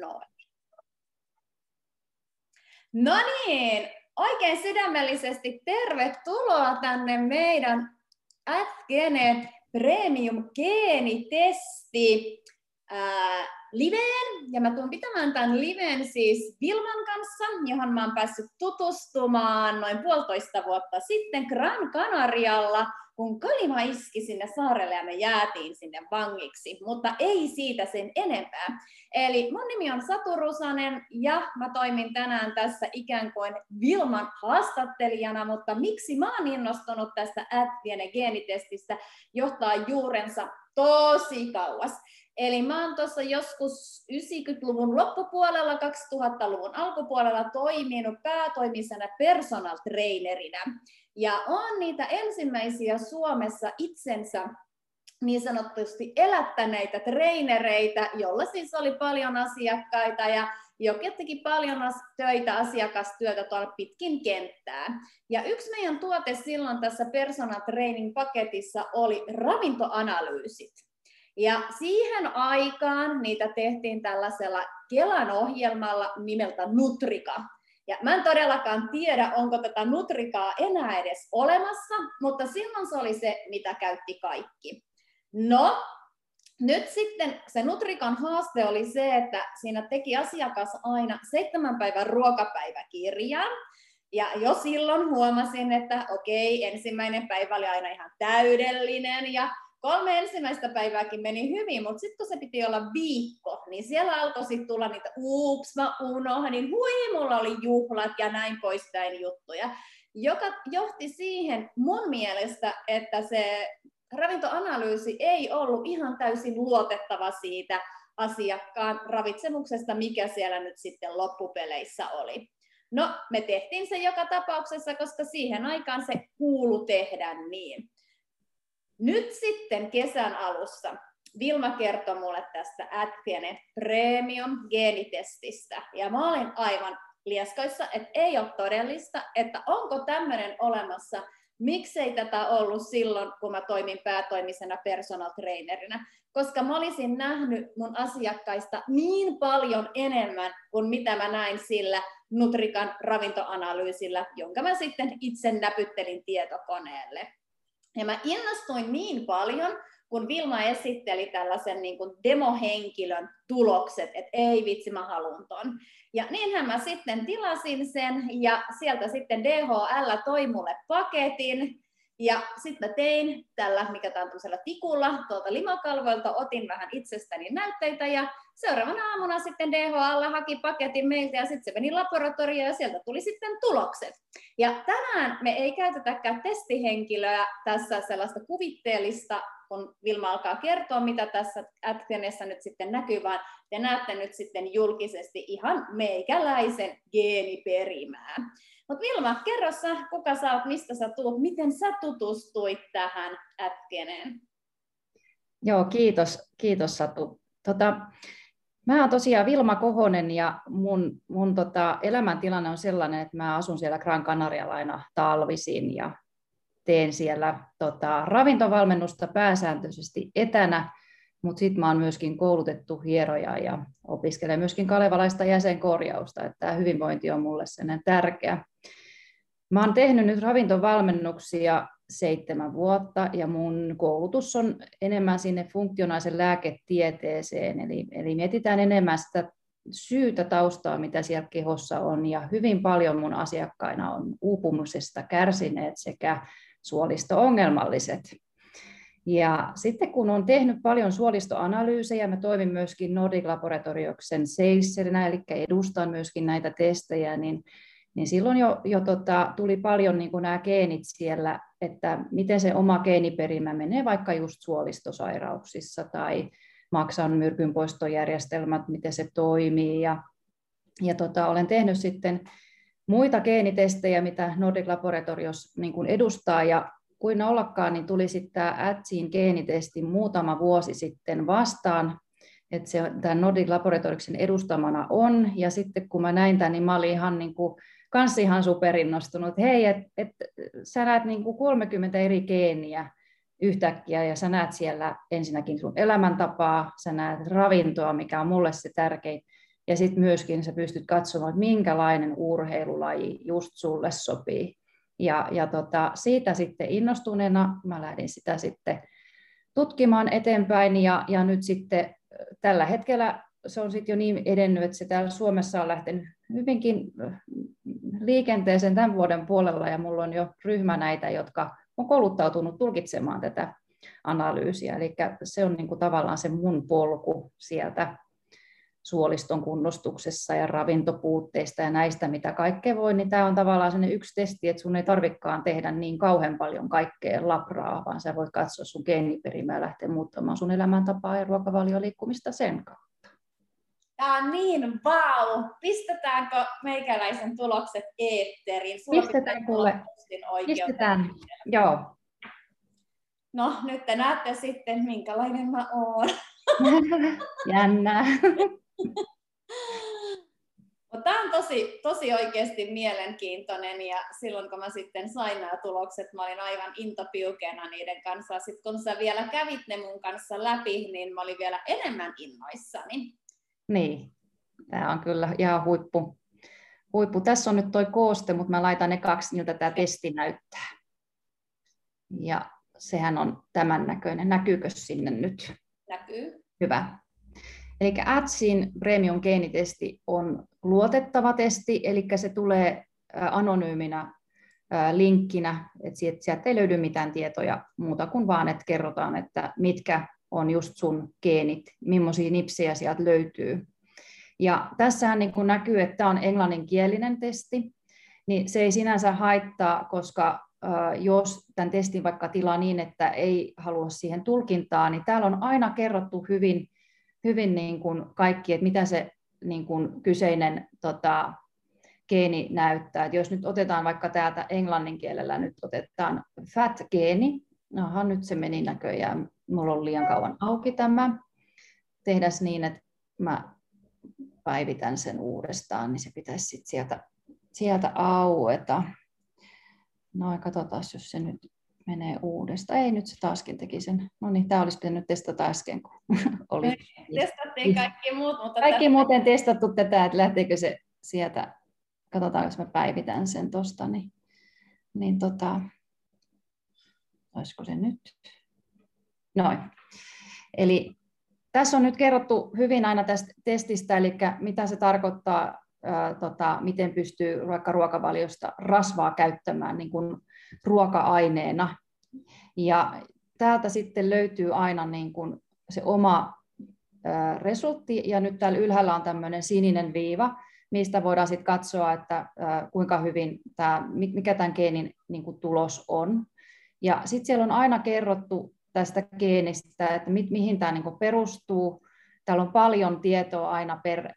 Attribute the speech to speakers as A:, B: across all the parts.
A: noin. No niin, oikein sydämellisesti tervetuloa tänne meidän Athgene Premium geenitesti liveen. Ja mä tuun pitämään tämän liveen siis Vilman kanssa, johon mä oon päässyt tutustumaan noin puolitoista vuotta sitten Gran Canarialla – kun Kalima iski sinne saarelle ja me jäätiin sinne vangiksi, mutta ei siitä sen enempää. Eli mun nimi on Satu Rusanen ja mä toimin tänään tässä ikään kuin Vilman haastattelijana, mutta miksi mä oon innostunut tästä ättiene geenitestistä johtaa juurensa tosi kauas. Eli mä oon tuossa joskus 90-luvun loppupuolella, 2000-luvun alkupuolella toiminut päätoimisena personal trainerina. Ja on niitä ensimmäisiä Suomessa itsensä niin sanotusti elättäneitä trainereita, jolla siis oli paljon asiakkaita ja joka teki paljon töitä, asiakastyötä tuolla pitkin kenttää. Ja yksi meidän tuote silloin tässä personal training paketissa oli ravintoanalyysit. Ja siihen aikaan niitä tehtiin tällaisella Kelan ohjelmalla nimeltä Nutrika. Ja mä en todellakaan tiedä, onko tätä nutrikaa enää edes olemassa, mutta silloin se oli se, mitä käytti kaikki. No, nyt sitten se Nutrikan haaste oli se, että siinä teki asiakas aina seitsemän päivän ruokapäiväkirjan. Ja jo silloin huomasin, että okei, ensimmäinen päivä oli aina ihan täydellinen ja kolme ensimmäistä päivääkin meni hyvin, mutta sitten kun se piti olla viikko, niin siellä alkoi sitten tulla niitä, ups, mä unohdin, hui, mulla oli juhlat ja näin poispäin juttuja, joka johti siihen mun mielestä, että se ravintoanalyysi ei ollut ihan täysin luotettava siitä asiakkaan ravitsemuksesta, mikä siellä nyt sitten loppupeleissä oli. No, me tehtiin se joka tapauksessa, koska siihen aikaan se kuulu tehdä niin. Nyt sitten kesän alussa Vilma kertoi mulle tästä Atkene Premium geenitestistä. Ja mä olin aivan lieskoissa, että ei ole todellista, että onko tämmöinen olemassa, miksei tätä ollut silloin, kun mä toimin päätoimisena personal trainerina, koska mä olisin nähnyt mun asiakkaista niin paljon enemmän kuin mitä mä näin sillä Nutrikan ravintoanalyysillä, jonka mä sitten itse näpyttelin tietokoneelle. Ja mä innostuin niin paljon, kun Vilma esitteli tällaisen niin kuin demohenkilön tulokset, että ei vitsi, mä haluan ton. Ja niinhän mä sitten tilasin sen, ja sieltä sitten DHL toi mulle paketin, ja sitten mä tein tällä, mikä tämä on tikulla, tuolta limakalvoilta, otin vähän itsestäni näytteitä ja seuraavana aamuna sitten DHL haki paketin meiltä ja sitten se meni laboratorioon ja sieltä tuli sitten tulokset. Ja tänään me ei käytetäkään testihenkilöä tässä sellaista kuvitteellista, kun Vilma alkaa kertoa, mitä tässä Atkenessa nyt sitten näkyy, vaan te näette nyt sitten julkisesti ihan meikäläisen geeniperimää. Mutta Vilma, kerro sä, kuka sä oot, mistä sä tulet, miten sä tutustuit tähän ätkeneen?
B: Joo, kiitos, kiitos Satu. Tota, mä oon tosiaan Vilma Kohonen ja mun, mun tota, elämäntilanne on sellainen, että mä asun siellä Gran Canarialla aina talvisin ja teen siellä tota, ravintovalmennusta pääsääntöisesti etänä mutta sitten mä oon myöskin koulutettu hieroja ja opiskelen myöskin kalevalaista jäsenkorjausta, että tämä hyvinvointi on mulle sellainen tärkeä. Mä oon tehnyt nyt ravintovalmennuksia seitsemän vuotta ja mun koulutus on enemmän sinne funktionaalisen lääketieteeseen, eli, eli mietitään enemmän sitä syytä taustaa, mitä siellä kehossa on, ja hyvin paljon mun asiakkaina on uupumisesta kärsineet sekä suolisto-ongelmalliset. Ja sitten kun on tehnyt paljon suolistoanalyysejä, mä toimin myöskin Nordic Laboratorioksen seisserinä, eli edustan myöskin näitä testejä, niin, niin silloin jo, jo tota, tuli paljon niin nämä geenit siellä, että miten se oma geeniperimä menee vaikka just suolistosairauksissa tai maksan myrkynpoistojärjestelmät, miten se toimii. Ja, ja tota, olen tehnyt sitten muita geenitestejä, mitä Nordic Laboratorios niin edustaa, ja kuin ollakaan, niin tuli sitten tämä ATSIin geenitesti muutama vuosi sitten vastaan, että se tämän Nordic Laboratoriksen edustamana on, ja sitten kun mä näin tämän, niin mä olin ihan niin kuin, kans ihan superinnostunut, hei, että et, sä näet niin kuin 30 eri geeniä yhtäkkiä, ja sä näet siellä ensinnäkin sun elämäntapaa, sä näet ravintoa, mikä on mulle se tärkein, ja sitten myöskin sä pystyt katsomaan, että minkälainen urheilulaji just sulle sopii. Ja, ja tota, siitä sitten innostuneena mä lähdin sitä sitten tutkimaan eteenpäin ja, ja nyt sitten tällä hetkellä se on sitten jo niin edennyt, että se täällä Suomessa on lähtenyt hyvinkin liikenteeseen tämän vuoden puolella ja mulla on jo ryhmä näitä, jotka on kouluttautunut tulkitsemaan tätä analyysiä. Eli se on niin kuin tavallaan se mun polku sieltä suoliston kunnostuksessa ja ravintopuutteista ja näistä, mitä kaikkea voi, niin tämä on tavallaan sellainen yksi testi, että sun ei tarvikaan tehdä niin kauhean paljon kaikkea labraa, vaan sä voit katsoa sun geeniperimää lähteä muuttamaan sun elämäntapaa ja ruokavalioliikkumista sen kautta.
A: Tämä on niin vau! Pistetäänkö meikäläisen tulokset eetteriin?
B: Pistetään kuule. Pistetään, joo.
A: No, nyt te näette sitten, minkälainen mä oon.
B: Jännää.
A: Tämä on tosi, tosi oikeasti mielenkiintoinen ja silloin kun mä sitten sain nämä tulokset, mä olin aivan intopiukena niiden kanssa. Sitten kun sä vielä kävit ne mun kanssa läpi, niin mä olin vielä enemmän innoissani.
B: Niin, tämä on kyllä ihan huippu. huippu. Tässä on nyt toi kooste, mutta mä laitan ne kaksi, miltä tämä testi näyttää. Ja sehän on tämän näköinen. Näkyykö sinne nyt?
A: Näkyy.
B: Hyvä. Eli ATSin premium geenitesti on luotettava testi, eli se tulee anonyyminä linkkinä, että sieltä ei löydy mitään tietoja muuta kuin vaan, että kerrotaan, että mitkä on just sun geenit, millaisia nipsejä sieltä löytyy. Ja tässähän niin kuin näkyy, että tämä on englanninkielinen testi, niin se ei sinänsä haittaa, koska jos tämän testin vaikka tilaa niin, että ei halua siihen tulkintaa, niin täällä on aina kerrottu hyvin, hyvin niin kuin kaikki, että mitä se niin kuin kyseinen tota, geeni näyttää. Et jos nyt otetaan vaikka täältä englannin kielellä, nyt otetaan fat-geeni, Aha, nyt se meni näköjään, mulla on liian kauan auki tämä. Tehdään niin, että mä päivitän sen uudestaan, niin se pitäisi sit sieltä, sieltä aueta. No katsotaan, jos se nyt menee uudestaan. Ei, nyt se taaskin teki sen. No niin, tämä olisi pitänyt testata äsken, kun oli.
A: Testattiin kaikki muut, mutta...
B: Kaikki muuten testattu tätä, että lähteekö se sieltä. Katsotaan, jos mä päivitän sen tuosta, niin, niin tota, olisiko se nyt? Noin. Eli tässä on nyt kerrottu hyvin aina tästä testistä, eli mitä se tarkoittaa, ää, tota, miten pystyy vaikka ruokavaliosta rasvaa käyttämään niin kuin ruoka-aineena. Ja täältä sitten löytyy aina niin kuin se oma ää, resultti, ja nyt täällä ylhäällä on tämmöinen sininen viiva, mistä voidaan sitten katsoa, että ää, kuinka hyvin tämä, mikä tämän geenin niin kuin tulos on. Ja sitten siellä on aina kerrottu tästä geenistä, että mi, mihin tämä niin perustuu. Täällä on paljon tietoa aina per,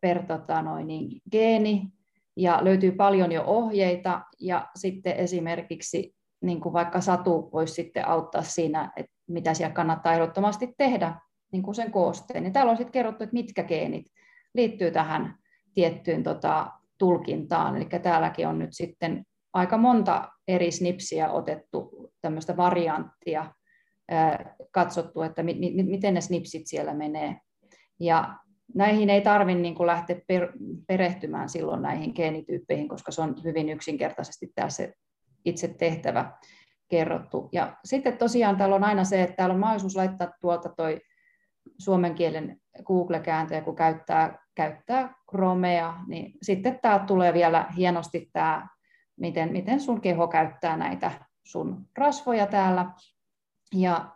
B: per tota noin, niin, geeni, ja löytyy paljon jo ohjeita, ja sitten esimerkiksi niin kuin vaikka Satu voisi sitten auttaa siinä, että mitä siellä kannattaa ehdottomasti tehdä niin kuin sen koosteen. Ja täällä on sitten kerrottu, että mitkä geenit liittyy tähän tiettyyn tota, tulkintaan. Eli täälläkin on nyt sitten aika monta eri snipsiä otettu, tämmöistä varianttia, katsottu, että mi- mi- miten ne snipsit siellä menee. Ja näihin ei tarvitse niin lähteä per- perehtymään silloin näihin geenityyppeihin, koska se on hyvin yksinkertaisesti tämä se itse tehtävä kerrottu. Ja sitten tosiaan täällä on aina se, että täällä on mahdollisuus laittaa tuolta toi suomen kielen Google-kääntäjä, kun käyttää, käyttää Chromea, niin sitten tämä tulee vielä hienosti tämä miten, miten sun keho käyttää näitä sun rasvoja täällä. Ja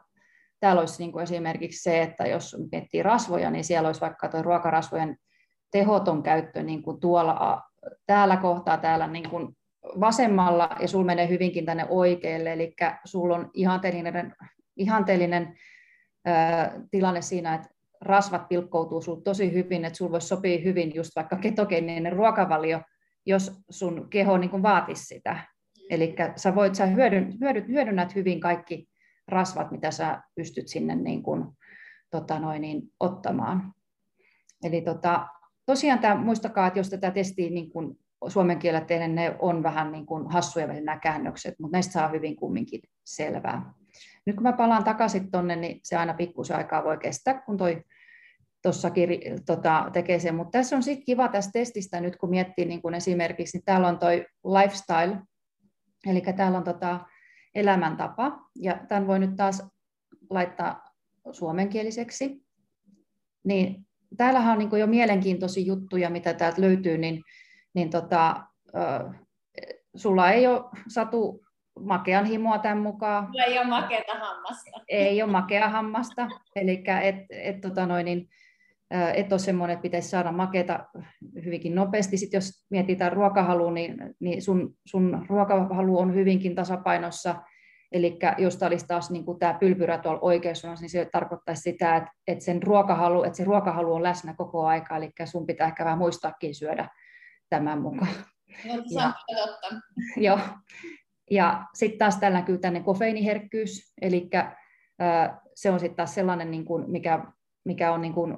B: täällä olisi niin kuin esimerkiksi se, että jos miettii rasvoja, niin siellä olisi vaikka tuo ruokarasvojen tehoton käyttö niin kuin tuolla täällä kohtaa täällä niin kuin vasemmalla ja sulla menee hyvinkin tänne oikealle, eli sulla on ihanteellinen, ihanteellinen ää, tilanne siinä, että rasvat pilkkoutuu sulla tosi hyvin, että sulla voisi sopia hyvin just vaikka ketogeeninen ruokavalio, jos sun keho niin kuin vaatisi sitä. Eli sä voit, sä hyödyn, hyödyt, hyödynnät hyvin kaikki rasvat, mitä sä pystyt sinne niin kuin, tota noin, niin, ottamaan. Eli tota, tosiaan tämä, muistakaa, että jos tätä testiä niin kuin suomen kielellä tehdään, ne on vähän niin kuin hassuja nämä käännökset, mutta näistä saa hyvin kumminkin selvää. Nyt kun mä palaan takaisin tuonne, niin se aina pikkusen aikaa voi kestää, kun toi tuossakin tota, tekee sen. Mutta tässä on sitten kiva tästä testistä nyt, kun miettii niin kun esimerkiksi, niin täällä on toi lifestyle, eli täällä on tota, elämäntapa, ja tämän voi nyt taas laittaa suomenkieliseksi. Niin täällähän on niin jo mielenkiintoisia juttuja, mitä täältä löytyy, niin, niin tota, äh, sulla ei ole Satu makean himoa tämän mukaan.
A: Sulla ei ole makeata hammasta.
B: Ei ole makea hammasta, eli et, et, tota noin, niin, et ole semmoinen, että pitäisi saada makeata hyvinkin nopeasti. Sitten jos mietitään ruokahalua, niin, niin sun, sun ruokahalu on hyvinkin tasapainossa. Eli jos tämä olisi taas niin kuin tämä pylpyrä tuolla oikeassa, niin se tarkoittaisi sitä, että, että, sen ruokahalu, että se ruokahalu on läsnä koko aika, eli sun pitää ehkä vähän muistaakin syödä tämän mukaan.
A: No, ja, totta.
B: Joo. Ja sitten taas täällä näkyy tänne kofeiiniherkkyys, eli se on sitten taas sellainen, niin kuin, mikä, mikä on niin kuin,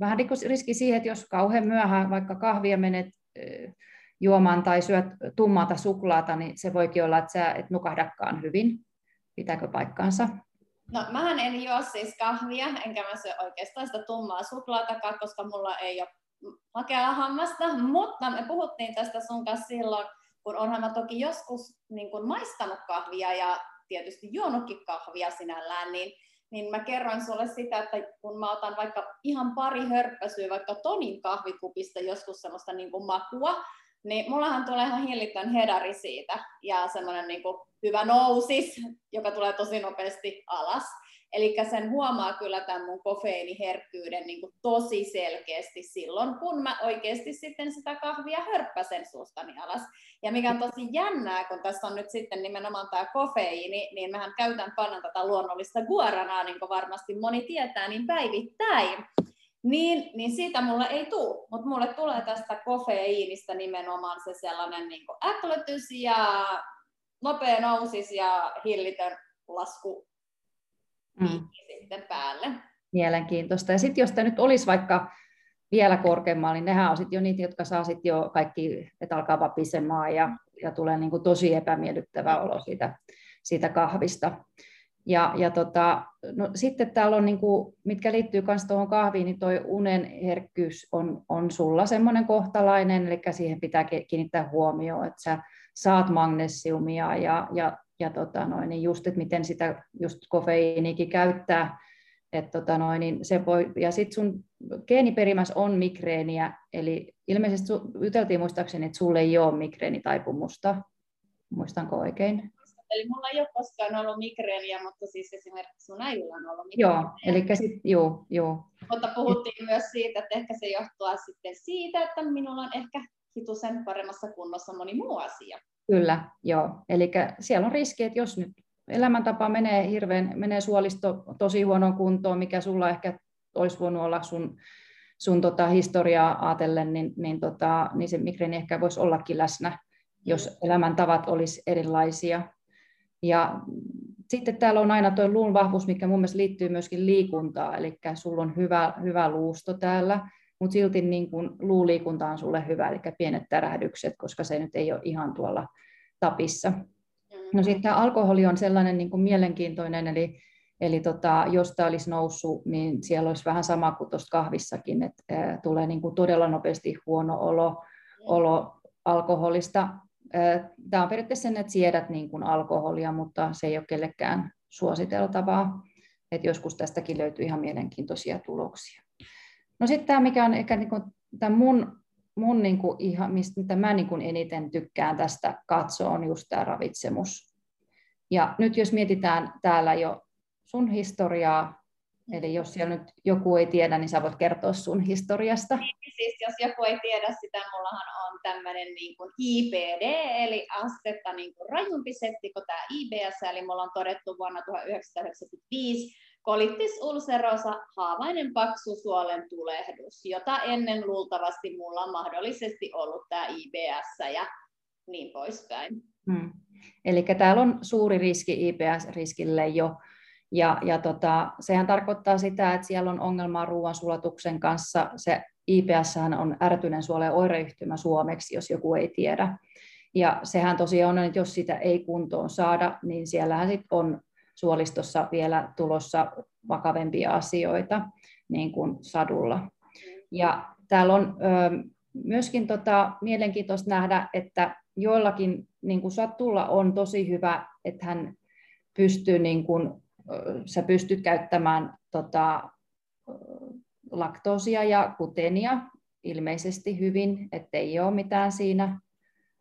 B: vähän niin riski siihen, että jos kauhean myöhään vaikka kahvia menet juomaan tai syöt tummata suklaata, niin se voikin olla, että sä et nukahdakaan hyvin. Pitääkö paikkaansa?
A: No, mähän en juo siis kahvia, enkä mä syö oikeastaan sitä tummaa suklaatakaan, koska mulla ei ole makeaa hammasta, mutta me puhuttiin tästä sun kanssa silloin, kun onhan mä toki joskus niin maistanut kahvia ja tietysti juonutkin kahvia sinällään, niin, niin mä kerroin sulle sitä, että kun mä otan vaikka ihan pari hörppäsyä vaikka tonin kahvikupista joskus semmoista niin kuin makua, niin mullahan tulee ihan hillitön hedari siitä ja semmoinen niin hyvä nousis, joka tulee tosi nopeasti alas. Eli sen huomaa kyllä tämän mun kofeiiniherkkyyden niin kuin tosi selkeästi silloin, kun mä oikeasti sitten sitä kahvia hörppäsen suustani alas. Ja mikä on tosi jännää, kun tässä on nyt sitten nimenomaan tämä kofeiini, niin mähän käytän paljon tätä luonnollista guaranaa, niin kuin varmasti moni tietää, niin päivittäin. Niin, niin siitä mulle ei tule, mutta mulle tulee tästä kofeiinista nimenomaan se sellainen niin äklötys ja nopea nousis ja hillitön lasku mm. sitten päälle.
B: Mielenkiintoista. Ja sitten jos tämä nyt olisi vaikka vielä korkeammalla, niin nehän on sitten jo niitä, jotka saa sitten jo kaikki, että alkaa vapisemaan ja, ja tulee niin kuin tosi epämiellyttävä olo siitä, siitä kahvista. Ja, ja tota, no, sitten täällä on, niin kuin, mitkä liittyy myös tuohon kahviin, niin tuo unen herkkyys on, on sulla semmoinen kohtalainen, eli siihen pitää kiinnittää huomioon, että sä saat magnesiumia ja, ja ja tota noin, niin just, että miten sitä just kofeiinikin käyttää. Et tota noin, niin se voi, ja sitten sun geeniperimäs on migreeniä, eli ilmeisesti su, yteltiin muistaakseni, että sulle ei ole migreenitaipumusta. Muistanko oikein?
A: Eli mulla ei ole koskaan ollut migreeniä, mutta siis esimerkiksi sun äidillä on ollut migreeniä.
B: Joo, eli sit, joo, joo.
A: Mutta puhuttiin myös siitä, että ehkä se johtuu sitten siitä, että minulla on ehkä hitusen paremmassa kunnossa moni muu asia.
B: Kyllä, joo. Eli siellä on riski, että jos nyt elämäntapa menee hirveän, menee suolisto tosi huonoon kuntoon, mikä sulla ehkä olisi voinut olla sun, sun tota historiaa ajatellen, niin, niin, tota, niin se migreeni ehkä voisi ollakin läsnä, jos elämäntavat olisi erilaisia. Ja sitten täällä on aina tuo luun vahvuus, mikä mun mielestä liittyy myöskin liikuntaan, eli sulla on hyvä, hyvä luusto täällä, mutta silti niin kun luuliikunta on sulle hyvä, eli pienet tärähdykset, koska se nyt ei ole ihan tuolla tapissa. No mm. sitten alkoholi on sellainen niin kuin mielenkiintoinen, eli, eli tota, jos tämä olisi noussut, niin siellä olisi vähän sama kuin tuossa kahvissakin, että ää, tulee niin kuin todella nopeasti huono olo, mm. olo alkoholista. Tämä on periaatteessa sen, että siedät niin kuin alkoholia, mutta se ei ole kellekään suositeltavaa. Et joskus tästäkin löytyy ihan mielenkiintoisia tuloksia. No sitten tämä, mikä on ehkä niin kuin, tämä mun, mun niin kuin ihan, mistä, mitä mä niin kuin eniten tykkään tästä katsoa, on just tämä ravitsemus. Ja nyt jos mietitään täällä jo sun historiaa, eli jos siellä nyt joku ei tiedä, niin sä voit kertoa sun historiasta.
A: Niin, siis jos joku ei tiedä sitä, mullahan on tämmöinen niin kuin IBD, eli astetta niin kuin rajumpi setti kuin tämä IBS, eli mulla on todettu vuonna 1995 kolittis ulcerosa, haavainen paksu suolen tulehdus, jota ennen luultavasti mulla on mahdollisesti ollut tämä IBS ja niin poispäin. Hmm.
B: Eli täällä on suuri riski IBS-riskille jo, ja, ja tota, sehän tarkoittaa sitä, että siellä on ongelmaa ruoansulatuksen kanssa. Se IBS on ärtyinen suolen oireyhtymä suomeksi, jos joku ei tiedä. Ja sehän tosiaan on, että jos sitä ei kuntoon saada, niin siellähän sit on suolistossa vielä tulossa vakavempia asioita niin kuin sadulla. Ja täällä on ö, myöskin tota, mielenkiintoista nähdä, että joillakin niin kuin Satulla on tosi hyvä, että hän pystyy, niin kuin, sä pystyt käyttämään tota, laktoosia ja kutenia ilmeisesti hyvin, ettei ole mitään siinä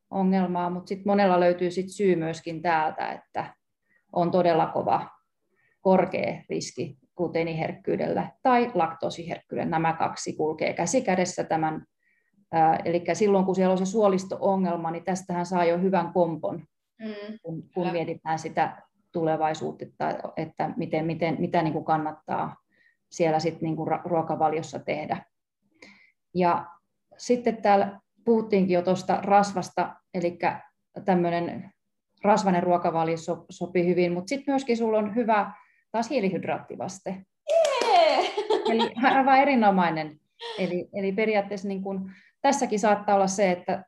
B: ongelmaa, mutta sitten monella löytyy sit syy myöskin täältä, että on todella kova korkea riski gluteeniherkkyydellä tai laktoosiherkkyydellä. Nämä kaksi kulkee käsi kädessä tämän Eli silloin, kun siellä on se suolisto-ongelma, niin tästähän saa jo hyvän kompon, mm, kun, kun mietitään sitä tulevaisuutta, että, että miten, miten, mitä niin kuin kannattaa siellä sit niin kuin ruokavaliossa tehdä. Ja sitten täällä puhuttiinkin jo tuosta rasvasta, eli tämmöinen rasvainen ruokavalio so, sopii hyvin, mutta sitten myöskin sulla on hyvä taas hiilihydraattivaste.
A: Yeah.
B: Eli aivan erinomainen. Eli, eli periaatteessa niin kun tässäkin saattaa olla se, että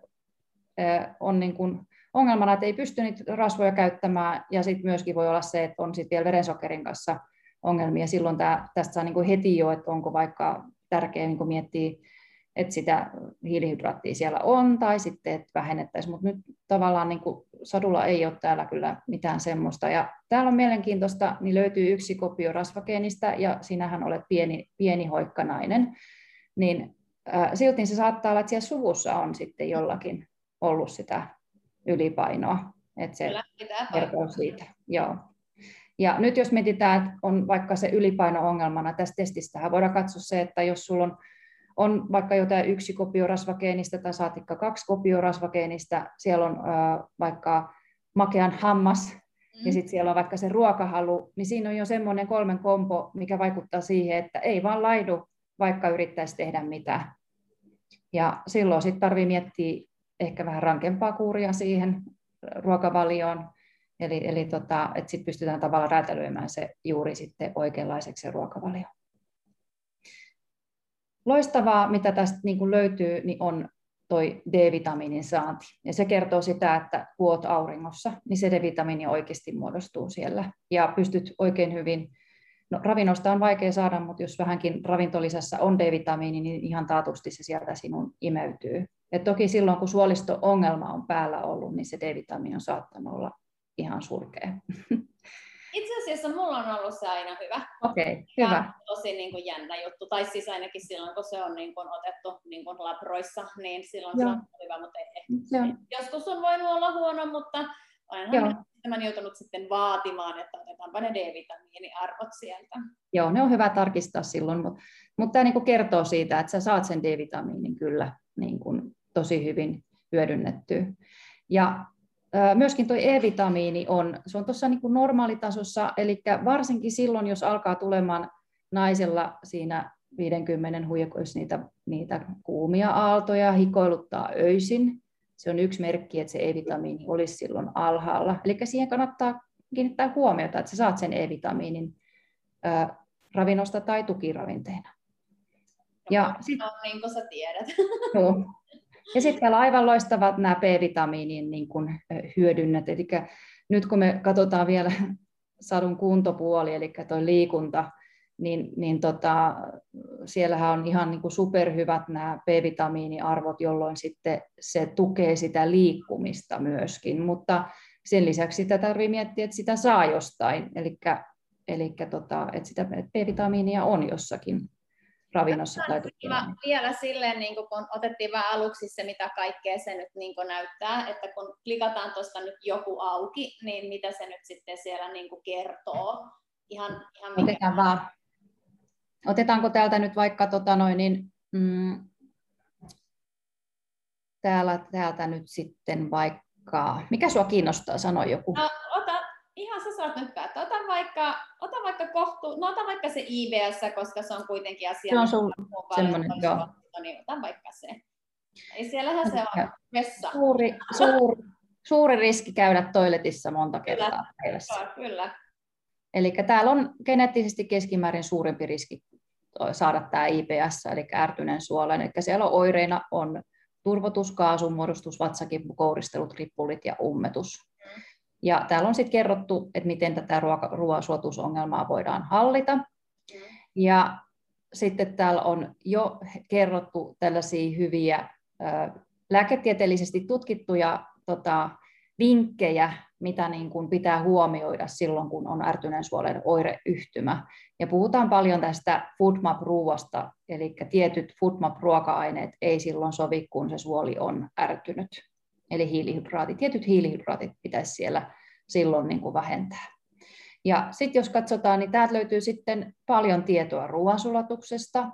B: on niin kuin ongelmana, että ei pysty niitä rasvoja käyttämään, ja sitten myöskin voi olla se, että on sitten vielä verensokerin kanssa ongelmia. Silloin tämä, tästä saa niin heti jo, että onko vaikka tärkeää niin miettiä, että sitä hiilihydraattia siellä on, tai sitten, että vähennettäisiin, mutta nyt tavallaan niin kuin sadulla ei ole täällä kyllä mitään semmoista. Ja täällä on mielenkiintoista, niin löytyy yksi kopio rasvageenistä, ja sinähän olet pieni, pieni hoikkanainen, niin silti se saattaa olla, että siellä suvussa on sitten jollakin ollut sitä ylipainoa. Että se kertoo siitä. Joo. Ja nyt jos mietitään, että on vaikka se ylipaino-ongelmana tässä testistähän voidaan katsoa se, että jos sulla on, on vaikka jotain yksi kopio rasvageenistä tai saatikka kaksi kopio rasvageenistä, siellä on äh, vaikka makean hammas mm. ja sitten siellä on vaikka se ruokahalu, niin siinä on jo semmoinen kolmen kompo, mikä vaikuttaa siihen, että ei vaan laidu vaikka yrittäisi tehdä mitä. Ja silloin sitten tarvii miettiä ehkä vähän rankempaa kuuria siihen ruokavalioon, eli, eli tota, että sitten pystytään tavallaan räätälöimään se juuri sitten oikeanlaiseksi se ruokavalio. Loistavaa, mitä tästä niin kuin löytyy, niin on toi D-vitamiinin saanti. Ja se kertoo sitä, että kun olet auringossa, niin se D-vitamiini oikeasti muodostuu siellä. Ja pystyt oikein hyvin No, ravinnosta on vaikea saada, mutta jos vähänkin ravintolisässä on D-vitamiini, niin ihan taatusti se sieltä sinun imeytyy. Et toki silloin, kun suolisto-ongelma on päällä ollut, niin se D-vitamiini on saattanut olla ihan surkea.
A: Itse asiassa mulla on ollut se aina hyvä.
B: Okei, okay, hyvä.
A: Tosi niin kuin jännä juttu. Tai siis ainakin silloin, kun se on niin kuin otettu niin kuin labroissa, niin silloin Joo. se on hyvä. Mutta ei, on. joskus on voinut olla huono, mutta aina tämän joutunut sitten vaatimaan, että otetaanpa ne D-vitamiiniarvot sieltä.
B: Joo, ne on hyvä tarkistaa silloin, mutta, mutta tämä niin kertoo siitä, että sä saat sen D-vitamiinin kyllä niin kuin tosi hyvin hyödynnettyä. Ja myöskin tuo E-vitamiini on, se on tuossa niin normaalitasossa, eli varsinkin silloin, jos alkaa tulemaan naisella siinä 50 huijakoissa niitä, niitä kuumia aaltoja, hikoiluttaa öisin, se on yksi merkki, että se E-vitamiini olisi silloin alhaalla. Eli siihen kannattaa kiinnittää huomiota, että sä saat sen E-vitamiinin ää, ravinnosta tai tukiravinteena.
A: Ja sit, no, niin kuin sä tiedät.
B: Joo. Ja sitten on aivan loistavat nämä B-vitamiinin niin kuin, hyödynnät. Eli nyt kun me katsotaan vielä sadun kuntopuoli, eli tuo liikunta, niin, niin tota, siellähän on ihan niin kuin superhyvät nämä B-vitamiiniarvot, jolloin sitten se tukee sitä liikkumista myöskin, mutta sen lisäksi sitä tarvitsee miettiä, että sitä saa jostain, eli, eli tota, että sitä B-vitamiinia on jossakin ravinnossa tai
A: Vielä silleen, niin kun otettiin vähän aluksi se, mitä kaikkea se nyt niin näyttää, että kun klikataan tuosta nyt joku auki, niin mitä se nyt sitten siellä niin kertoo. Ihan, ihan
B: mikä... vaan Otetaanko täältä nyt vaikka tota noin, niin, mm, täällä, täältä nyt sitten vaikka, mikä sua kiinnostaa, sano joku.
A: No, ota, ihan sä saat nyt päättää. Ota vaikka, ota vaikka kohtu, no ota vaikka se IBS, koska se on kuitenkin asia.
B: Se on sun semmoinen, joo.
A: No niin, ota vaikka se. Ei siellähän se on vessa.
B: Suuri, suuri, suuri riski käydä toiletissa monta kertaa kyllä, päivässä.
A: Kyllä.
B: Eli täällä on geneettisesti keskimäärin suurempi riski saada tämä IPS, eli ärtynen suolen. Eli siellä on oireina on turvotus, kaasun muodostus, vatsakipu, kouristelut, rippulit ja ummetus. Ja täällä on sitten kerrottu, että miten tätä ruoansuotusongelmaa voidaan hallita. Ja sitten täällä on jo kerrottu tällaisia hyviä lääketieteellisesti tutkittuja tota, vinkkejä, mitä niin kuin pitää huomioida silloin, kun on ärtyneen suolen oireyhtymä. Ja puhutaan paljon tästä FoodMap-ruuasta, eli tietyt FoodMap-ruoka-aineet ei silloin sovi, kun se suoli on ärtynyt. Eli hiilihydraatit, tietyt hiilihydraatit pitäisi siellä silloin niin kuin vähentää. Ja sitten jos katsotaan, niin täältä löytyy sitten paljon tietoa ruoansulatuksesta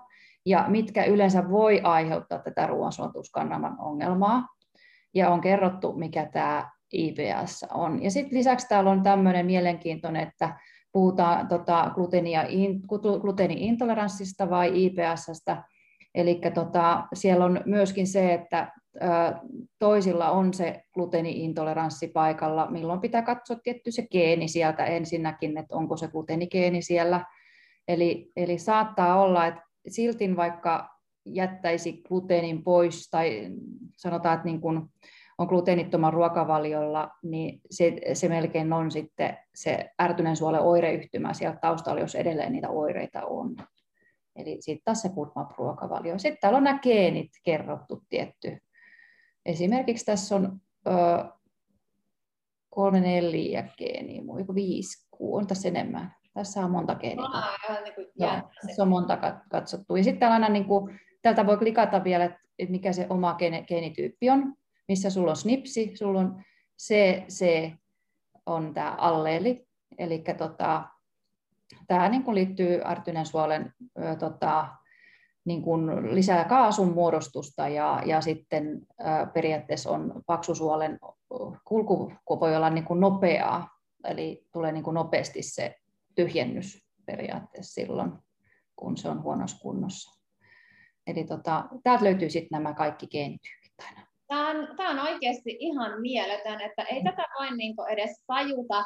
B: ja mitkä yleensä voi aiheuttaa tätä ruoansulatuskannaman ongelmaa. Ja on kerrottu, mikä tämä IBS on. Ja sitten lisäksi täällä on tämmöinen mielenkiintoinen, että puhutaan tota, gluteenia, gluteeni-intoleranssista vai IBSstä. Eli tota, siellä on myöskin se, että toisilla on se gluteeni-intoleranssi paikalla, milloin pitää katsoa tietty se geeni sieltä ensinnäkin, että onko se gluteenikeeni siellä. Eli, eli saattaa olla, että silti vaikka jättäisi gluteenin pois tai sanotaan, että niin kun on gluteenittoman ruokavaliolla, niin se, se melkein on sitten se ärtyneen suolen oireyhtymä siellä taustalla, jos edelleen niitä oireita on. Eli sitten taas se FODMAP-ruokavalio. Sitten täällä on nämä geenit kerrottu tietty. Esimerkiksi tässä on ö, kolme neljä geeniä, muiko viisi, on tässä enemmän. Tässä on monta geeniä. Ah, niin kuin Joo, tässä on monta katsottu. Ja sitten aina niin kuin, täältä voi klikata vielä, että mikä se oma geenityyppi on, missä sulla on snipsi, sulla on CC on tämä alleeli, eli tota, tämä niin liittyy artyneen suolen ö, tota, niin kuin lisää kaasun muodostusta ja, ja sitten periaatteessa on paksusuolen kulku voi olla niin kuin nopeaa, eli tulee niin kuin nopeasti se tyhjennys periaatteessa silloin, kun se on huonossa kunnossa. Eli tota, täältä löytyy sitten nämä kaikki geenityypit aina.
A: Tämä on, tämä on oikeasti ihan mieletön, että ei tätä voi niin edes tajuta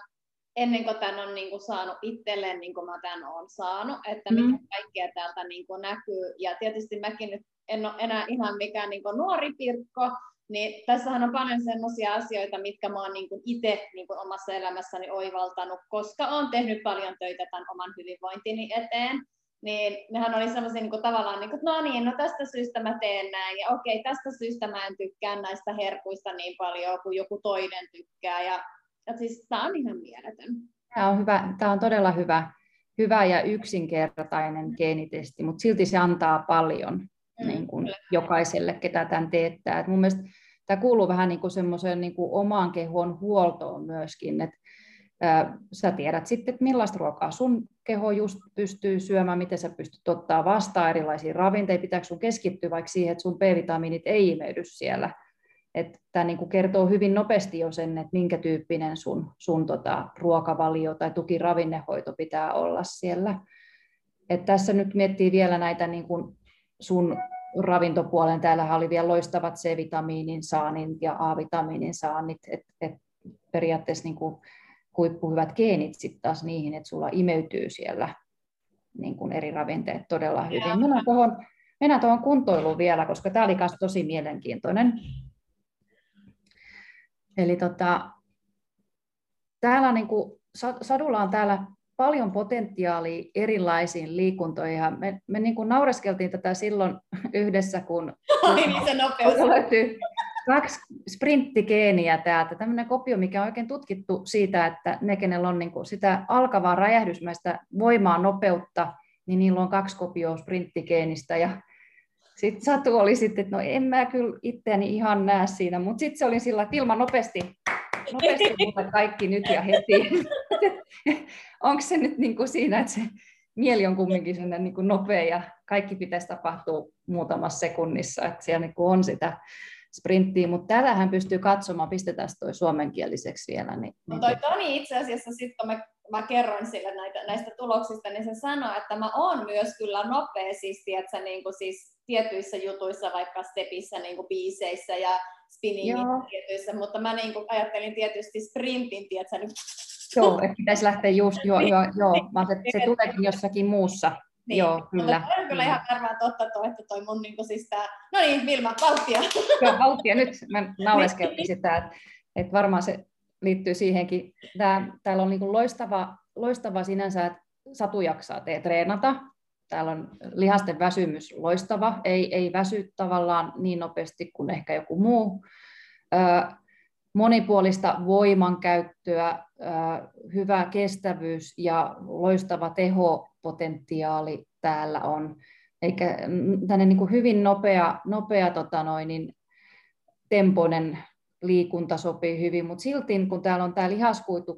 A: ennen kuin tämän on niin kuin saanut itselleen, niin kuin mä tämän olen saanut, että mm. mitä kaikkea täältä niin kuin näkyy. Ja tietysti mäkin nyt en ole enää ihan mikään niin kuin nuori pirkko, niin tässähän on paljon sellaisia asioita, mitkä mä oon niin itse niin omassa elämässäni oivaltanut, koska olen tehnyt paljon töitä tämän oman hyvinvointini eteen. Niin nehän oli sellaisia niin kuin, tavallaan, niin kuin, no niin, no tästä syystä mä teen näin, ja okei, tästä syystä mä en tykkää näistä herkuista niin paljon kuin joku toinen tykkää. Ja, ja siis tämä on ihan mieletön.
B: Tämä on, hyvä, tämä on todella hyvä, hyvä ja yksinkertainen geenitesti, mutta silti se antaa paljon mm, niin kuin jokaiselle, ketä tämän teettää. Et mun mielestä tämä kuuluu vähän niin kuin semmoiseen niin kuin omaan kehon huoltoon myöskin, että sä tiedät sitten, että millaista ruokaa sun keho just pystyy syömään, miten sä pystyt ottaa vastaan erilaisia ravinteita, pitääkö sun keskittyä vaikka siihen, että sun B-vitamiinit ei imeydy siellä. Että tämä niin kuin kertoo hyvin nopeasti jo sen, että minkä tyyppinen sun, sun tota ruokavalio tai tukiravinnehoito pitää olla siellä. Et tässä nyt miettii vielä näitä niin kuin sun ravintopuolen, täällä oli vielä loistavat C-vitamiinin saannit ja A-vitamiinin saannit, että et periaatteessa niin kuin huippuhyvät geenit sitten taas niihin, että sulla imeytyy siellä niin kuin eri ravinteet todella hyvin. Mennään tuohon, mennään tuohon kuntoiluun vielä, koska tämä oli myös tosi mielenkiintoinen. Eli tota, täällä niin kuin, Sadulla on täällä paljon potentiaalia erilaisiin liikuntoihin. Me, me niin kuin naureskeltiin tätä silloin yhdessä, kun
A: Ai, niin se nopeus.
B: löytyy kaksi sprinttigeeniä täältä. Tämmöinen kopio, mikä on oikein tutkittu siitä, että ne, kenellä on niin kuin sitä alkavaa räjähdysmäistä voimaa, nopeutta, niin niillä on kaksi kopioa sprinttigeenistä. Ja sitten Satu oli sitten, että no en mä kyllä itseäni ihan näe siinä, mutta sitten se oli sillä, että ilman nopeasti nopeasti mutta kaikki nyt ja heti. Onko se nyt niin kuin siinä, että se mieli on kumminkin niin kuin nopea ja kaikki pitäisi tapahtua muutamassa sekunnissa, että siellä niin kuin on sitä sprinttiä, mutta täällähän pystyy katsomaan, pistetään toi suomenkieliseksi vielä. Niin,
A: no toi Toni itse asiassa sitten, kun mä, mä kerroin sille näitä, näistä tuloksista, niin se sanoi, että mä oon myös kyllä nopea siis, tiedätkö, niin kuin siis tietyissä jutuissa, vaikka stepissä, niin kuin biiseissä ja spinningin tietyissä, mutta mä niin kuin ajattelin tietysti sprintin, tiedätkö, nyt
B: Joo, että pitäisi lähteä just, joo, joo, joo, vaan se, se tuleekin jossakin muussa. Niin, joo, kyllä.
A: Mutta on kyllä ihan varmaan totta toi, että toi mun niin siis tää... No niin, Vilma, vauhtia.
B: Joo, vauhtia. Nyt mä naureskelin sitä, että, että varmaan se liittyy siihenkin. Tää, täällä on niin loistava, loistava sinänsä, että Satu jaksaa tee treenata. Täällä on lihasten väsymys loistava, ei, ei väsy tavallaan niin nopeasti kuin ehkä joku muu. Ö, monipuolista voimankäyttöä, hyvä kestävyys ja loistava tehopotentiaali täällä on. Eikä tänne niin hyvin nopea, nopea tota noin, niin tempoinen liikunta sopii hyvin, mutta silti kun täällä on tämä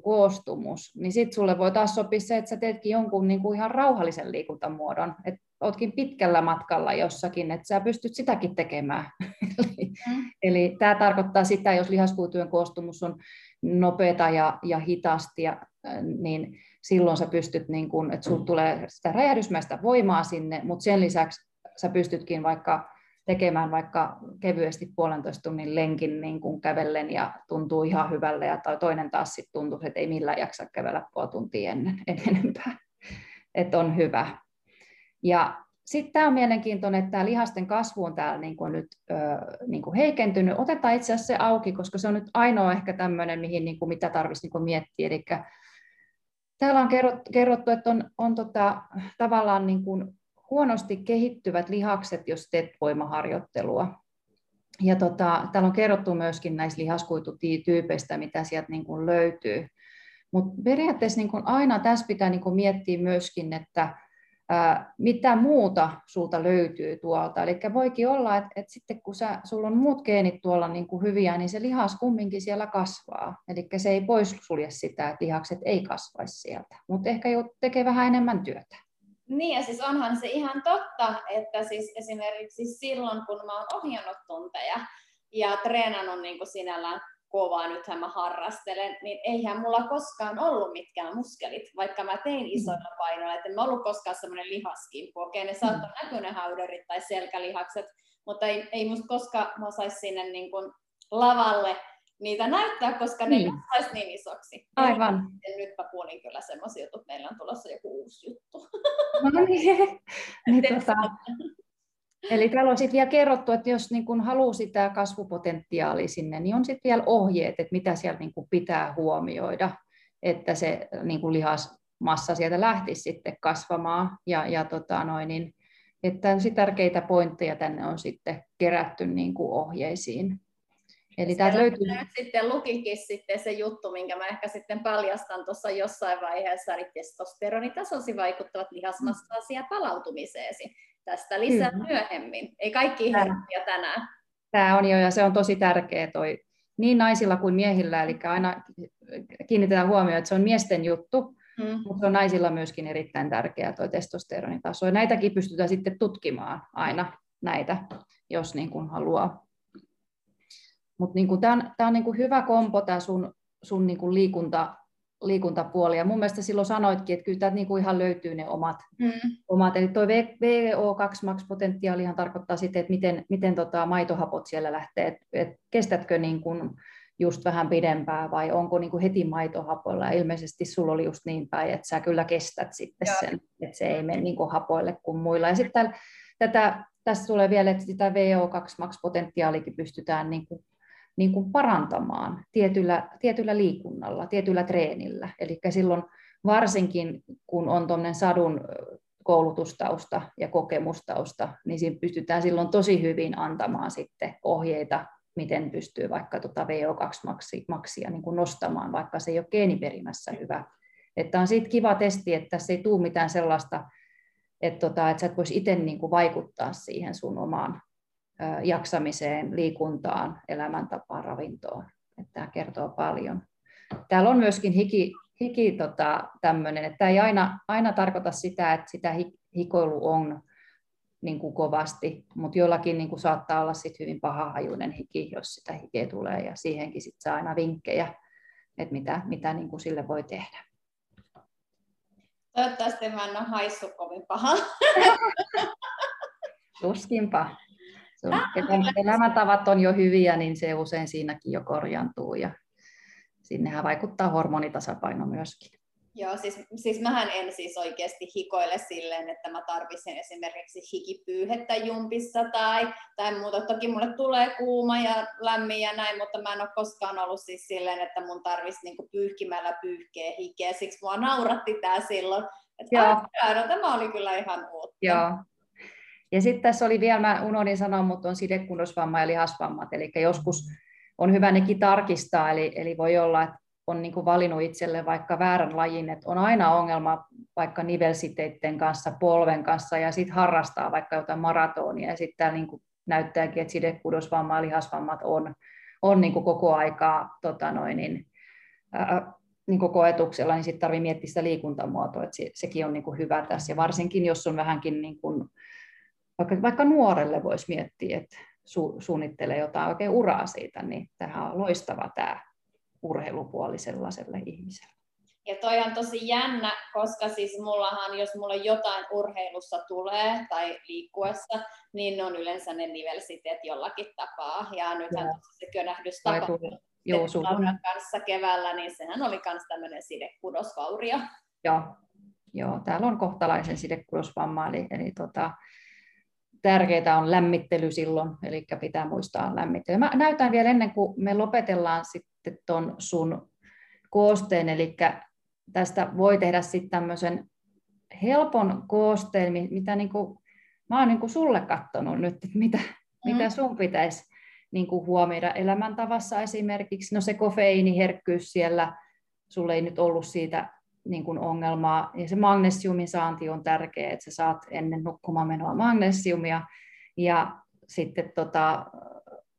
B: koostumus, niin sitten sulle voi taas sopia se, että sä teetkin jonkun niin kuin ihan rauhallisen liikuntamuodon, että ootkin pitkällä matkalla jossakin, että sä pystyt sitäkin tekemään. eli, mm. eli tämä tarkoittaa sitä, jos lihaskuitujen koostumus on nopeata ja, ja hitaasti, ja, niin silloin sä pystyt, niin kun, että sulla tulee sitä räjähdysmäistä voimaa sinne, mutta sen lisäksi sä pystytkin vaikka tekemään vaikka kevyesti puolentoista tunnin lenkin niin kuin kävellen ja tuntuu ihan hyvälle, ja toinen taas sitten tuntuu, että ei millään jaksa kävellä puoli tuntia ennen, en enempää. Että on hyvä. Ja sitten tämä on mielenkiintoinen, että tämä lihasten kasvu on täällä niin kuin nyt ö, niin kuin heikentynyt. Otetaan itse asiassa se auki, koska se on nyt ainoa ehkä tämmöinen, mihin, niin kuin, mitä tarvitsisi niin miettiä. Eli täällä on kerrottu, että on, on tota, tavallaan niin kuin huonosti kehittyvät lihakset, jos teet voimaharjoittelua. Ja tota, täällä on kerrottu myöskin näistä lihaskuitutyypeistä, mitä sieltä niin kuin löytyy. Mutta periaatteessa niin kuin aina tässä pitää niin kuin miettiä myöskin, että ää, mitä muuta sulta löytyy tuolta. Eli voikin olla, että, että sitten kun sä, sulla on muut geenit tuolla niin kuin hyviä, niin se lihas kumminkin siellä kasvaa. Eli se ei pois sulje sitä, että lihakset ei kasvaisi sieltä, mutta ehkä tekee vähän enemmän työtä.
A: Niin ja siis onhan se ihan totta, että siis esimerkiksi silloin kun mä oon ohjannut tunteja ja treenannut niin kuin sinällään kovaa, nythän mä harrastelen, niin eihän mulla koskaan ollut mitkään muskelit, vaikka mä tein mm. isoilla painoilla, että en mä ollut koskaan semmoinen lihaskimpu. Okei, ne saattoi mm. näkyä ne hauderit tai selkälihakset, mutta ei, ei musta koskaan mä sais sinne niin kuin lavalle niitä näyttää, koska ne niin. saisi niin isoksi.
B: Aivan.
A: Ja nyt mä kuulin kyllä semmoisia juttuja, että meillä on tulossa joku uusi juttu.
B: No niin. niin tota, eli täällä on sitten vielä kerrottu, että jos niin kun haluaa sitä kasvupotentiaalia sinne, niin on sitten vielä ohjeet, että mitä siellä niin pitää huomioida, että se niin lihasmassa sieltä lähtisi sitten kasvamaan. Ja, ja tota noin, niin, että tärkeitä pointteja tänne on sitten kerätty niin kuin ohjeisiin.
A: Eli täältä löytyy... Nyt sitten lukikin sitten se juttu, minkä mä ehkä sitten paljastan tuossa jossain vaiheessa, eli testosteronitasosi vaikuttavat lihasmassaasi ja palautumiseesi. Tästä lisää mm. myöhemmin. Ei kaikki ihan tänään.
B: Tämä on jo, ja se on tosi tärkeä toi, niin naisilla kuin miehillä, eli aina kiinnitetään huomioon, että se on miesten juttu, mm. mutta se on naisilla myöskin erittäin tärkeä tuo testosteronitaso. Ja näitäkin pystytään sitten tutkimaan aina näitä, jos niin kuin haluaa mutta niin tämä on, tää on niin hyvä kompo, tämä sun, sun niin liikunta, liikuntapuoli. Ja mun mielestä silloin sanoitkin, että kyllä täältä niin ihan löytyy ne omat. Mm. omat. Eli tuo VO2 max-potentiaalihan tarkoittaa sitten, että miten, miten tota maitohapot siellä lähtee. Et, et kestätkö niin kuin just vähän pidempää vai onko niin kuin heti maitohapoilla. Ja ilmeisesti sulla oli just niin päin, että sä kyllä kestät sitten Joo. sen, että se ei mene niin kuin hapoille kuin muilla. Ja sitten tätä, tässä tulee vielä, että sitä VO2 max-potentiaalikin pystytään niin kuin niin kuin parantamaan tietyllä, tietyllä liikunnalla, tietyllä treenillä. Eli silloin varsinkin, kun on tuommoinen sadun koulutustausta ja kokemustausta, niin siinä pystytään silloin tosi hyvin antamaan sitten ohjeita, miten pystyy vaikka tuota VO2-maksia niin kuin nostamaan, vaikka se ei ole geeniperimässä hyvä. Että on siitä kiva testi, että tässä ei tule mitään sellaista, että, tota, että sä et voisi itse niin kuin vaikuttaa siihen sun omaan jaksamiseen, liikuntaan, elämäntapaan, ravintoon. Että tämä kertoo paljon. Täällä on myöskin hiki, hiki tota, tämmöinen, että tämä ei aina, aina tarkoita sitä, että sitä hikoilu on niin kuin kovasti, mutta jollakin niin kuin saattaa olla sit hyvin pahahajuinen hiki, jos sitä hikeä tulee, ja siihenkin sit saa aina vinkkejä, että mitä, mitä niin kuin sille voi tehdä.
A: Toivottavasti mä en ole haissut kovin paha.
B: Tuskinpa sun elämäntavat on jo hyviä, niin se usein siinäkin jo korjantuu ja sinnehän vaikuttaa hormonitasapaino myöskin.
A: Joo, siis, siis mähän en siis oikeasti hikoile silleen, että mä tarvitsen esimerkiksi hikipyyhettä jumpissa tai, tai muuta. Toki mulle tulee kuuma ja lämmin ja näin, mutta mä en ole koskaan ollut siis silleen, että mun tarvitsisi niinku pyyhkimällä pyyhkeä hikeä. Siksi mua nauratti tää silloin. Että Joo. Ah, no, tämä oli kyllä ihan uutta.
B: Joo. Ja sitten tässä oli vielä, mä unohdin sanoa, mutta on sidekunnosvamma ja lihasvammat, eli joskus on hyvä nekin tarkistaa, eli, eli voi olla, että on niin valinnut itselle vaikka väärän lajin, että on aina ongelma vaikka nivelsiteiden kanssa, polven kanssa ja sitten harrastaa vaikka jotain maratonia. Ja sitten niin näyttääkin, että sidekudosvamma ja lihasvammat on, on niin koko aikaa tota noin, niin, ää, niin koetuksella, niin sitten tarvitsee miettiä sitä liikuntamuotoa, että se, sekin on niin hyvä tässä. Ja varsinkin, jos on vähänkin, niin kuin, vaikka, vaikka nuorelle voisi miettiä, että su, suunnittelee jotain oikein uraa siitä, niin tähän on loistava tämä urheilupuoli sellaiselle ihmiselle.
A: Ja toi on tosi jännä, koska siis mullahan, jos mulla jotain urheilussa tulee tai liikkuessa, niin ne on yleensä ne nivelsiteet jollakin tapaa. Ja nythän ja. se könähdys tapahtui kanssa keväällä, niin sehän oli myös tämmöinen sidekudosvaurio.
B: Joo, Joo, täällä on kohtalaisen sidekudosvamma, eli, eli tota, tärkeää on lämmittely silloin, eli pitää muistaa lämmittely. Mä näytän vielä ennen kuin me lopetellaan sitten tuon sun koosteen, eli tästä voi tehdä sitten tämmöisen helpon koosteen, mitä niin kuin, mä oon niin kuin sulle katsonut nyt, että mitä, mm. mitä sun pitäisi niin kuin huomioida elämäntavassa esimerkiksi. No se kofeiiniherkkyys siellä, sulle ei nyt ollut siitä niin kuin ongelmaa. Ja se magnesiumin saanti on tärkeä, että sä saat ennen nukkumaan menoa magnesiumia. Ja sitten tota,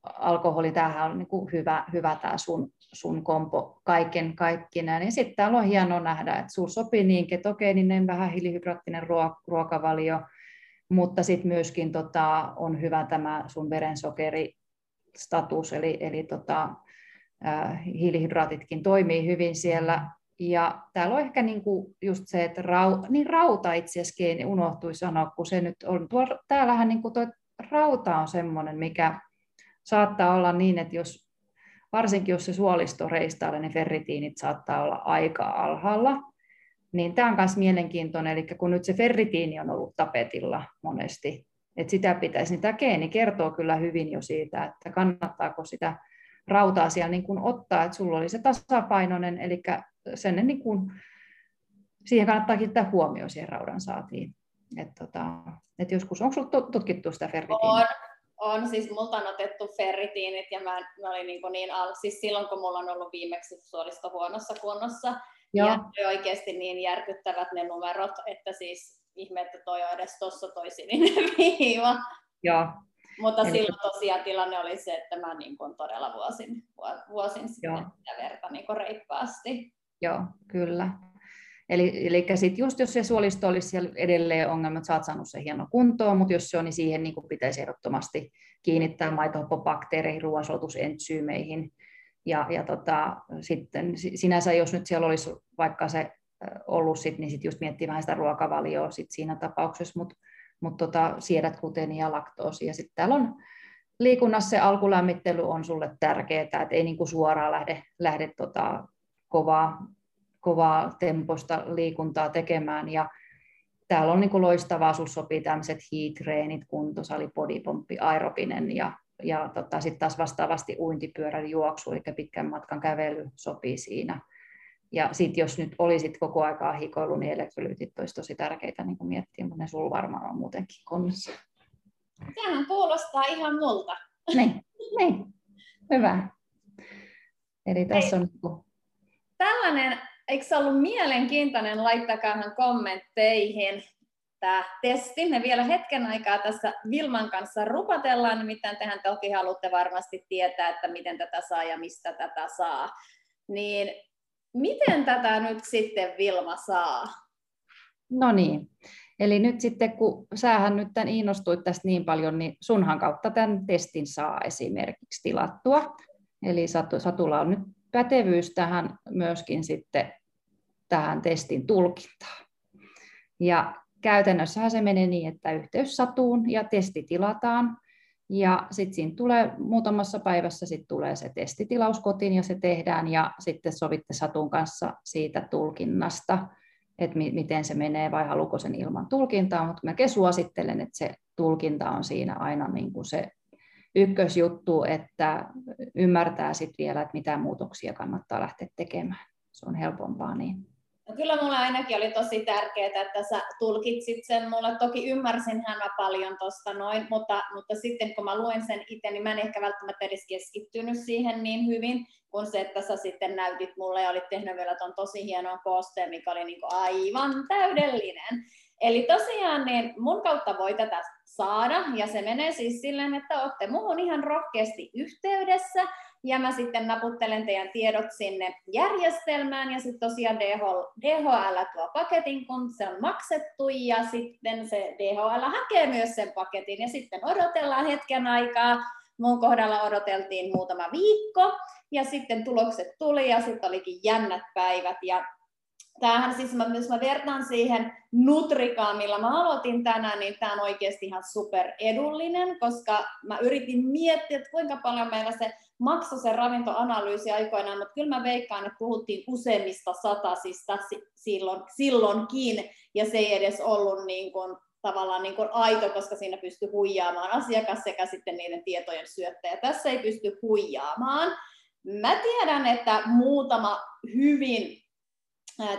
B: alkoholi, tämähän on niin kuin hyvä, hyvä tämä sun, sun kompo kaiken kaikkineen. Ja sitten täällä on hienoa nähdä, että sulla sopii niin ketogeeninen, vähän hiilihydraattinen ruokavalio, mutta sitten myöskin tota, on hyvä tämä sun verensokeristatus, eli, eli tota, hiilihydraatitkin toimii hyvin siellä. Ja täällä on ehkä niinku just se, että rau, niin rauta itse asiassa unohtui sanoa, kun se nyt on. Tuolla, täällähän niinku toi rauta on semmoinen, mikä saattaa olla niin, että jos, varsinkin jos se suolisto reistää, niin ferritiinit saattaa olla aika alhaalla. Niin tämä on myös mielenkiintoinen, eli kun nyt se ferritiini on ollut tapetilla monesti, että sitä pitäisi, niin tämä geeni kertoo kyllä hyvin jo siitä, että kannattaako sitä rautaa siellä niin kuin ottaa, että sulla oli se tasapainoinen, eli sen niin kuin, siihen kannattaa kiinnittää huomioon siihen raudan saatiin. Et tota, et joskus, onko sinulla tutkittu sitä ferritiiniä?
A: On, on, siis multa on otettu ferritiinit ja mä, mä olin niin, niin al, siis silloin kun mulla on ollut viimeksi suolisto huonossa kunnossa. Joo. Ja oikeasti niin järkyttävät ne numerot, että siis ihme, että toi on edes tuossa toi sininen viiva.
B: Joo.
A: Mutta Eli... silloin tosiaan tilanne oli se, että mä niin kuin todella vuosin, vuosin sitä verta niin kuin reippaasti.
B: Joo, kyllä. Eli, eli sit just jos se suolisto olisi siellä edelleen ongelma, että sä oot saanut sen hieno kuntoon, mutta jos se on, niin siihen niin pitäisi ehdottomasti kiinnittää maitohapobakteereihin, ruoansuotusensyymeihin. Ja, ja tota, sitten sinänsä, jos nyt siellä olisi vaikka se ollut, sit, niin sitten just miettii vähän sitä ruokavalioa sit siinä tapauksessa, mutta mut tota, siedät gluteenia ja laktoosia. Sitten täällä on liikunnassa se alkulämmittely on sulle tärkeää, että ei niinku suoraan lähde, lähde tota, kovaa, kovaa temposta liikuntaa tekemään. Ja täällä on niin kuin loistavaa, sinulle sopii tämmöiset heat-treenit, kuntosali, bodypomppi, aerobinen ja, ja tota, sitten taas vastaavasti uintipyörän juoksu, eli pitkän matkan kävely sopii siinä. Ja sitten jos nyt olisit koko aikaa hikoilu, niin elektrolyytit olisi tosi tärkeitä niin miettiä, mutta ne sulla varmaan on muutenkin kunnossa.
A: Sehän kuulostaa ihan multa.
B: Niin, niin. hyvä. Eli tässä on
A: tällainen, eikö se ollut mielenkiintoinen, laittakaahan kommentteihin tämä testi. Me vielä hetken aikaa tässä Vilman kanssa rupatellaan, nimittäin tehän toki haluatte varmasti tietää, että miten tätä saa ja mistä tätä saa. Niin miten tätä nyt sitten Vilma saa?
B: No niin, eli nyt sitten kun sähän nyt tämän innostuit tästä niin paljon, niin sunhan kautta tämän testin saa esimerkiksi tilattua. Eli Satulla on nyt pätevyys tähän myöskin sitten tähän testin tulkintaan. Ja käytännössähän se menee niin, että yhteys satuun ja testi tilataan. Ja sitten siinä tulee muutamassa päivässä sit tulee se testitilaus kotiin ja se tehdään ja sitten sovitte Satun kanssa siitä tulkinnasta, että mi- miten se menee vai haluuko sen ilman tulkintaa, mutta mä suosittelen, että se tulkinta on siinä aina niin kuin se ykkösjuttu, että ymmärtää sitten vielä, että mitä muutoksia kannattaa lähteä tekemään. Se on helpompaa niin.
A: No kyllä mulle ainakin oli tosi tärkeää, että sä tulkitsit sen mulle. Toki ymmärsin hän paljon tuosta noin, mutta, mutta sitten kun mä luen sen itse, niin mä en ehkä välttämättä edes keskittynyt siihen niin hyvin, kuin se, että sä sitten näytit mulle ja olit tehnyt vielä ton tosi hienon koosteen, mikä oli niin aivan täydellinen. Eli tosiaan niin mun kautta voi tätä saada, ja se menee siis silleen, että olette muuhun ihan rohkeasti yhteydessä, ja mä sitten naputtelen teidän tiedot sinne järjestelmään, ja sitten tosiaan DHL, DHL tuo paketin, kun se on maksettu, ja sitten se DHL hakee myös sen paketin, ja sitten odotellaan hetken aikaa, mun kohdalla odoteltiin muutama viikko, ja sitten tulokset tuli, ja sitten olikin jännät päivät, ja tämähän siis, mä, jos mä vertaan siihen Nutrikaan, millä mä aloitin tänään, niin tämä on oikeasti ihan super edullinen, koska mä yritin miettiä, että kuinka paljon meillä se maksoi se ravintoanalyysi aikoinaan, mutta kyllä mä veikkaan, että puhuttiin useimmista satasista silloin, silloinkin, ja se ei edes ollut niin kuin, tavallaan niin kuin aito, koska siinä pystyy huijaamaan asiakas sekä sitten niiden tietojen syöttäjä. Tässä ei pysty huijaamaan. Mä tiedän, että muutama hyvin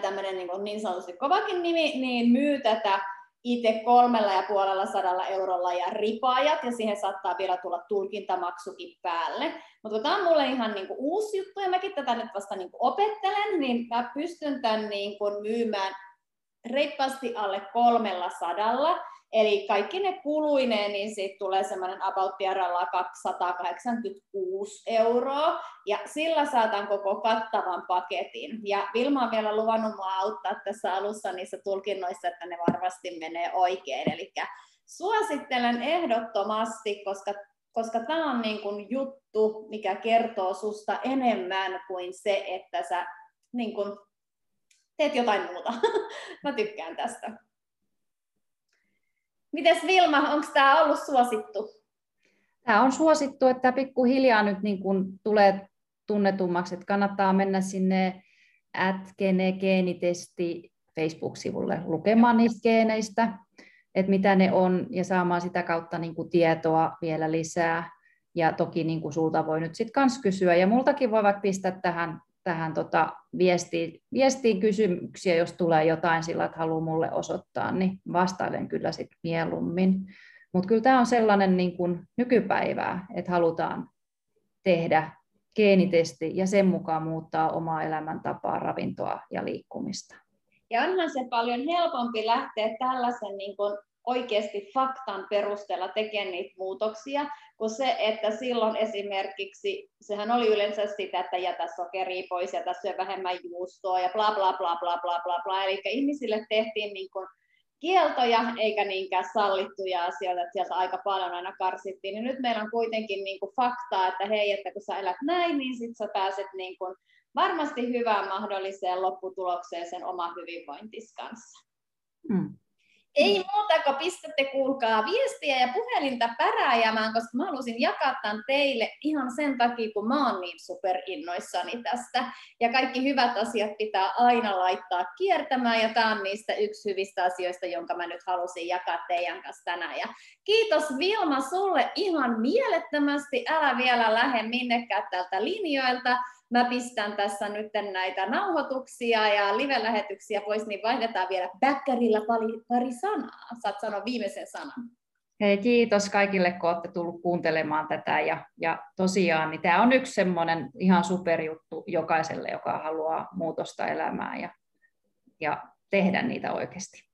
A: tämmöinen niin, niin sanotusti kovakin nimi, niin myy tätä itse kolmella ja puolella sadalla eurolla ja ripaajat, ja siihen saattaa vielä tulla tulkintamaksukin päälle. Mutta tämä on mulle ihan niin kuin uusi juttu, ja mäkin tätä nyt vasta niin kuin opettelen, niin mä pystyn tämän niin kuin myymään reippaasti alle kolmella sadalla, Eli kaikki ne kuluineen, niin siitä tulee semmoinen about 286 euroa, ja sillä saatan koko kattavan paketin. Ja Vilma on vielä luvannut mua auttaa tässä alussa niissä tulkinnoissa, että ne varmasti menee oikein. Eli suosittelen ehdottomasti, koska koska tämä on niin kuin juttu, mikä kertoo susta enemmän kuin se, että sä niin kuin teet jotain muuta. Mä tykkään tästä. Mites Vilma, onko tämä ollut suosittu?
B: Tämä on suosittu, että pikkuhiljaa nyt niin kun tulee tunnetummaksi, että kannattaa mennä sinne geenitesti Facebook-sivulle lukemaan niistä geeneistä, että mitä ne on, ja saamaan sitä kautta niin kuin tietoa vielä lisää. Ja toki niin kuin sulta voi nyt sitten myös kysyä, ja multakin voi vaikka pistää tähän tähän tota viestiin, viestiin kysymyksiä, jos tulee jotain sillä, että haluaa mulle osoittaa, niin vastailen kyllä sit mieluummin. Mutta kyllä tämä on sellainen niin kuin nykypäivää, että halutaan tehdä geenitesti ja sen mukaan muuttaa omaa elämäntapaa, ravintoa ja liikkumista.
A: Ja onhan se paljon helpompi lähteä tällaisen niin kuin oikeasti faktan perusteella tekemään niitä muutoksia, kuin se, että silloin esimerkiksi, sehän oli yleensä sitä, että jätä sokeria pois, jätä syö vähemmän juustoa ja bla bla bla bla bla bla bla, eli ihmisille tehtiin niin kuin kieltoja eikä niinkään sallittuja asioita, että sieltä aika paljon aina karsittiin, niin nyt meillä on kuitenkin niin kuin faktaa, että hei, että kun sä elät näin, niin sit sä pääset niin kuin varmasti hyvään mahdolliseen lopputulokseen sen oma hyvinvointis kanssa. Hmm. Ei muuta kuin pistätte kuulkaa viestiä ja puhelinta päräjämään, koska mä halusin jakaa tämän teille ihan sen takia, kun mä oon niin superinnoissani tästä. Ja kaikki hyvät asiat pitää aina laittaa kiertämään, ja tämä on niistä yksi hyvistä asioista, jonka mä nyt halusin jakaa teidän kanssa tänään. Ja kiitos Vilma sulle ihan mielettömästi, älä vielä lähde minnekään tältä linjoilta mä pistän tässä nyt näitä nauhoituksia ja live-lähetyksiä pois, niin vaihdetaan vielä bäkkärillä pari, pari sanaa. Saat sanoa viimeisen sanan.
B: Hei, kiitos kaikille, kun olette tullut kuuntelemaan tätä. Ja, ja tosiaan niin tämä on yksi semmoinen ihan superjuttu jokaiselle, joka haluaa muutosta elämään ja, ja tehdä niitä oikeasti.